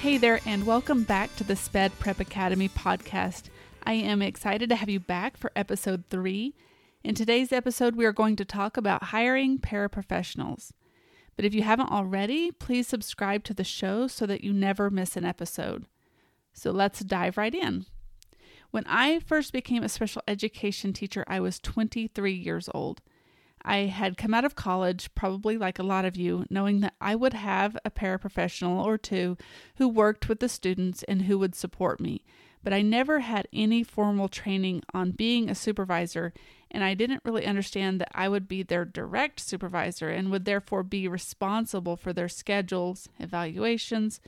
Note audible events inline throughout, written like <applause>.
Hey there, and welcome back to the SPED Prep Academy podcast. I am excited to have you back for episode three. In today's episode, we are going to talk about hiring paraprofessionals. But if you haven't already, please subscribe to the show so that you never miss an episode. So let's dive right in. When I first became a special education teacher, I was 23 years old. I had come out of college, probably like a lot of you, knowing that I would have a paraprofessional or two who worked with the students and who would support me. But I never had any formal training on being a supervisor, and I didn't really understand that I would be their direct supervisor and would therefore be responsible for their schedules, evaluations,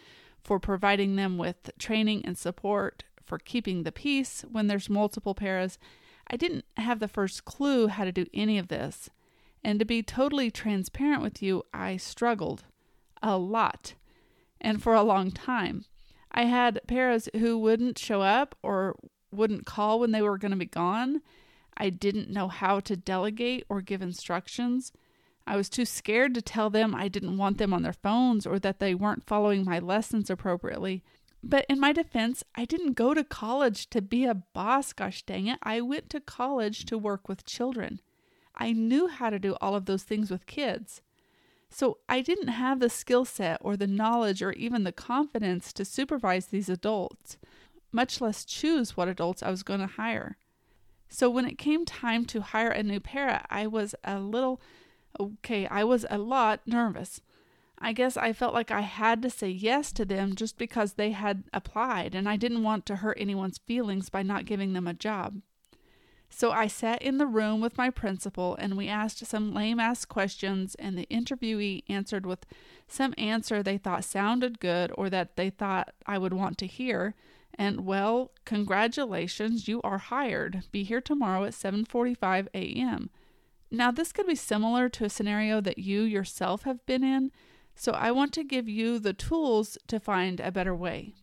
for providing them with training and support, for keeping the peace when there's multiple paras. I didn't have the first clue how to do any of this. And to be totally transparent with you, I struggled a lot and for a long time. I had paras who wouldn't show up or wouldn't call when they were going to be gone. I didn't know how to delegate or give instructions. I was too scared to tell them I didn't want them on their phones or that they weren't following my lessons appropriately. But in my defense, I didn't go to college to be a boss, gosh dang it. I went to college to work with children. I knew how to do all of those things with kids. So I didn't have the skill set or the knowledge or even the confidence to supervise these adults, much less choose what adults I was going to hire. So when it came time to hire a new para, I was a little, okay, I was a lot nervous. I guess I felt like I had to say yes to them just because they had applied, and I didn't want to hurt anyone's feelings by not giving them a job. So I sat in the room with my principal and we asked some lame ass questions, and the interviewee answered with some answer they thought sounded good or that they thought I would want to hear. And well, congratulations, you are hired. Be here tomorrow at 7:45 a.m. Now, this could be similar to a scenario that you yourself have been in, so I want to give you the tools to find a better way.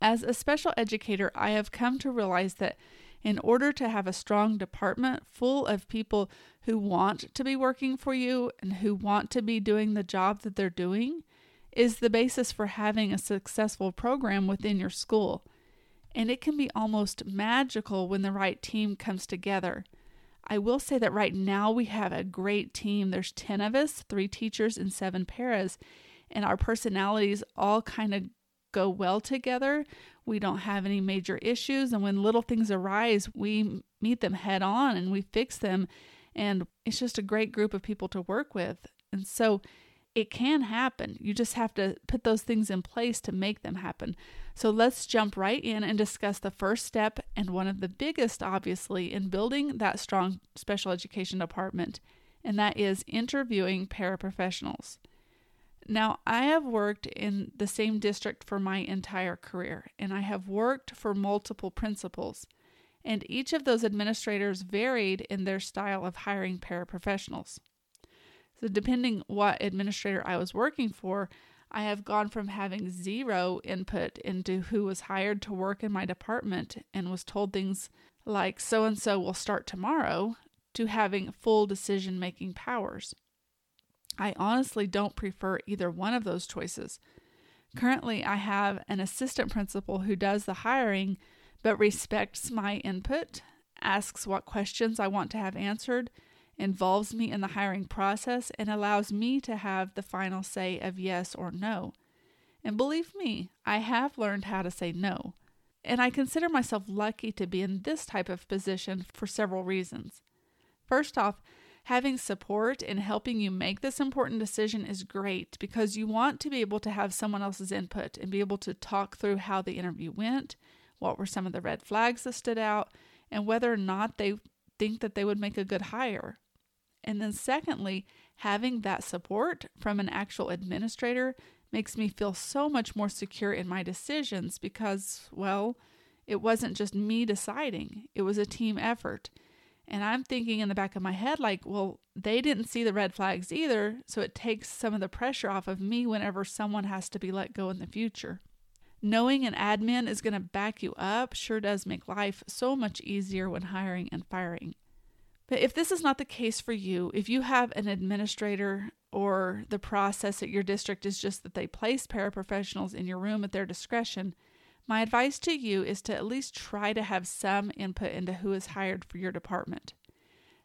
As a special educator, I have come to realize that in order to have a strong department full of people who want to be working for you and who want to be doing the job that they're doing, is the basis for having a successful program within your school. And it can be almost magical when the right team comes together. I will say that right now we have a great team. There's 10 of us, three teachers and seven paras, and our personalities all kind of go well together. We don't have any major issues. And when little things arise, we meet them head on and we fix them. And it's just a great group of people to work with. And so it can happen. You just have to put those things in place to make them happen. So let's jump right in and discuss the first step and one of the biggest, obviously, in building that strong special education department, and that is interviewing paraprofessionals. Now, I have worked in the same district for my entire career, and I have worked for multiple principals, and each of those administrators varied in their style of hiring paraprofessionals. So, depending what administrator I was working for, I have gone from having zero input into who was hired to work in my department and was told things like so and so will start tomorrow to having full decision making powers. I honestly don't prefer either one of those choices. Currently, I have an assistant principal who does the hiring but respects my input, asks what questions I want to have answered, involves me in the hiring process, and allows me to have the final say of yes or no. And believe me, I have learned how to say no. And I consider myself lucky to be in this type of position for several reasons. First off, having support and helping you make this important decision is great because you want to be able to have someone else's input and be able to talk through how the interview went, what were some of the red flags that stood out, and whether or not they think that they would make a good hire. And then, secondly, having that support from an actual administrator makes me feel so much more secure in my decisions because, well, It wasn't just me deciding, it was a team effort. And I'm thinking in the back of my head, like, well, they didn't see the red flags either, so it takes some of the pressure off of me whenever someone has to be let go in the future. Knowing an admin is going to back you up sure does make life so much easier when hiring and firing. But if this is not the case for you, if you have an administrator or the process at your district is just that they place paraprofessionals in your room at their discretion, my advice to you is to at least try to have some input into who is hired for your department.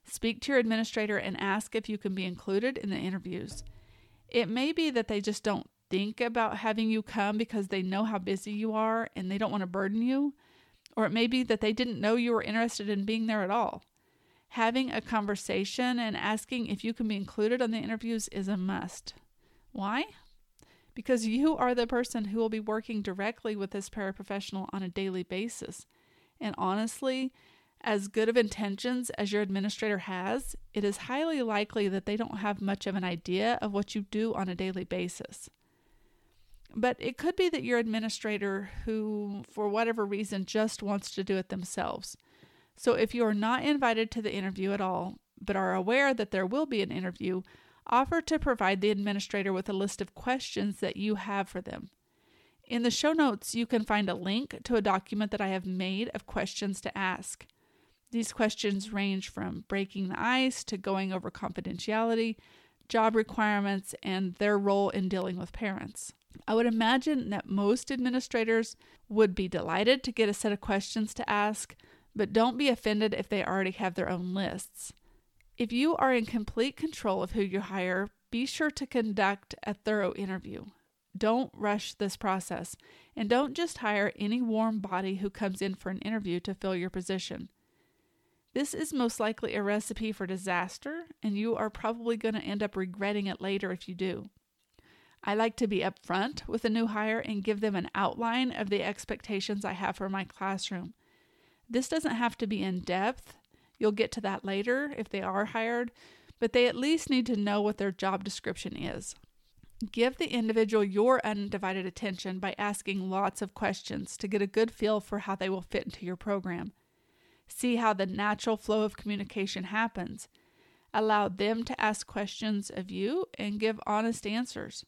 Speak to your administrator and ask if you can be included in the interviews. It may be that they just don't think about having you come because they know how busy you are and they don't want to burden you, or it may be that they didn't know you were interested in being there at all. Having a conversation and asking if you can be included on the interviews is a must. Why? Because you are the person who will be working directly with this paraprofessional on a daily basis. And honestly, as good of intentions as your administrator has, it is highly likely that they don't have much of an idea of what you do on a daily basis. But it could be that your administrator, who for whatever reason just wants to do it themselves. So if you are not invited to the interview at all, but are aware that there will be an interview, offer to provide the administrator with a list of questions that you have for them. In the show notes, you can find a link to a document that I have made of questions to ask. These questions range from breaking the ice to going over confidentiality, job requirements, and their role in dealing with parents. I would imagine that most administrators would be delighted to get a set of questions to ask, but don't be offended if they already have their own lists. If you are in complete control of who you hire, be sure to conduct a thorough interview. Don't rush this process, and don't just hire any warm body who comes in for an interview to fill your position. This is most likely a recipe for disaster, and you are probably going to end up regretting it later if you do. I like to be upfront with a new hire and give them an outline of the expectations I have for my classroom. This doesn't have to be in depth, You'll get to that later if they are hired, but they at least need to know what their job description is. Give the individual your undivided attention by asking lots of questions to get a good feel for how they will fit into your program. See how the natural flow of communication happens. Allow them to ask questions of you and give honest answers.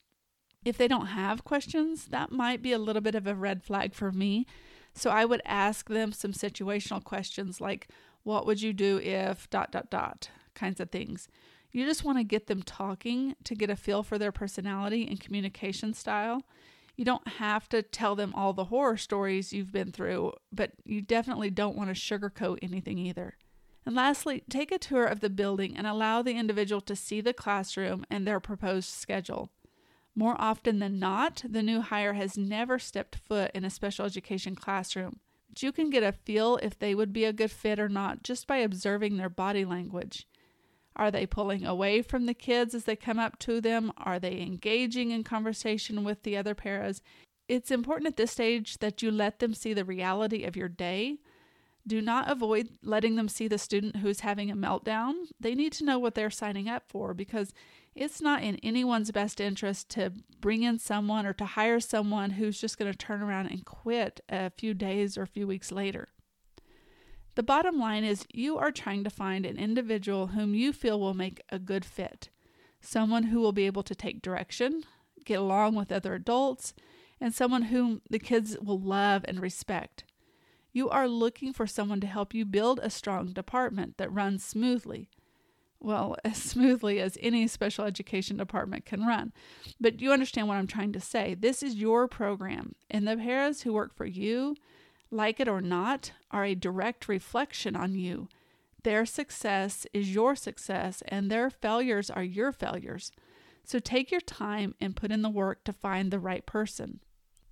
If they don't have questions, that might be a little bit of a red flag for me. So I would ask them some situational questions like, what would you do if dot dot dot kinds of things. You just want to get them talking to get a feel for their personality and communication style. You don't have to tell them all the horror stories you've been through, but you definitely don't want to sugarcoat anything either. And lastly, take a tour of the building and allow the individual to see the classroom and their proposed schedule. More often than not, the new hire has never stepped foot in a special education classroom but you can get a feel if they would be a good fit or not just by observing their body language. Are they pulling away from the kids as they come up to them? Are they engaging in conversation with the other paras? It's important at this stage that you let them see the reality of your day. Do not avoid letting them see the student who's having a meltdown. They need to know what they're signing up for because it's not in anyone's best interest to bring in someone or to hire someone who's just going to turn around and quit a few days or a few weeks later. The bottom line is you are trying to find an individual whom you feel will make a good fit, someone who will be able to take direction, get along with other adults, and someone whom the kids will love and respect. You are looking for someone to help you build a strong department that runs smoothly well, <laughs> as smoothly as any special education department can run. But you understand what I'm trying to say. This is your program, and the paras who work for you, like it or not, are a direct reflection on you. Their success is your success, and their failures are your failures. So take your time and put in the work to find the right person.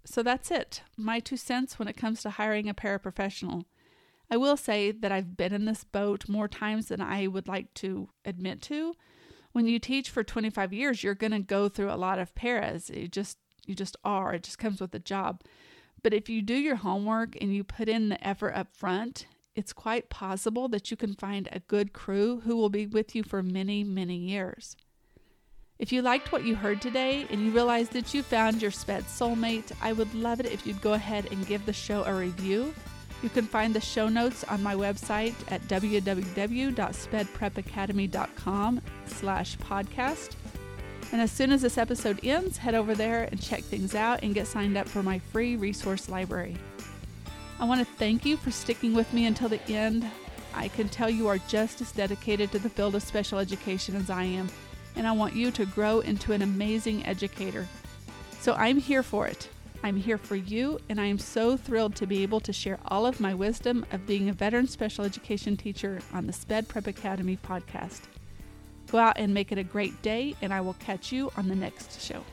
So that's it. My two cents when it comes to hiring a paraprofessional. I will say that I've been in this boat more times than I would like to admit to. When you teach for 25 years, you're going to go through a lot of paras. You just you just are. It just comes with the job. But if you do your homework and you put in the effort up front, it's quite possible that you can find a good crew who will be with you for many, many years. If you liked what you heard today and you realize that you found your SPED soulmate, I would love it if you'd go ahead and give the show a review You can find the show notes on my website at www.spedprepacademy.com slash podcast. And as soon as this episode ends, head over there and check things out and get signed up for my free resource library. I want to thank you for sticking with me until the end. I can tell you are just as dedicated to the field of special education as I am, and I want you to grow into an amazing educator. So I'm here for it. I'm here for you, and I am so thrilled to be able to share all of my wisdom of being a veteran special education teacher on the SPED Prep Academy podcast. Go out and make it a great day, and I will catch you on the next show.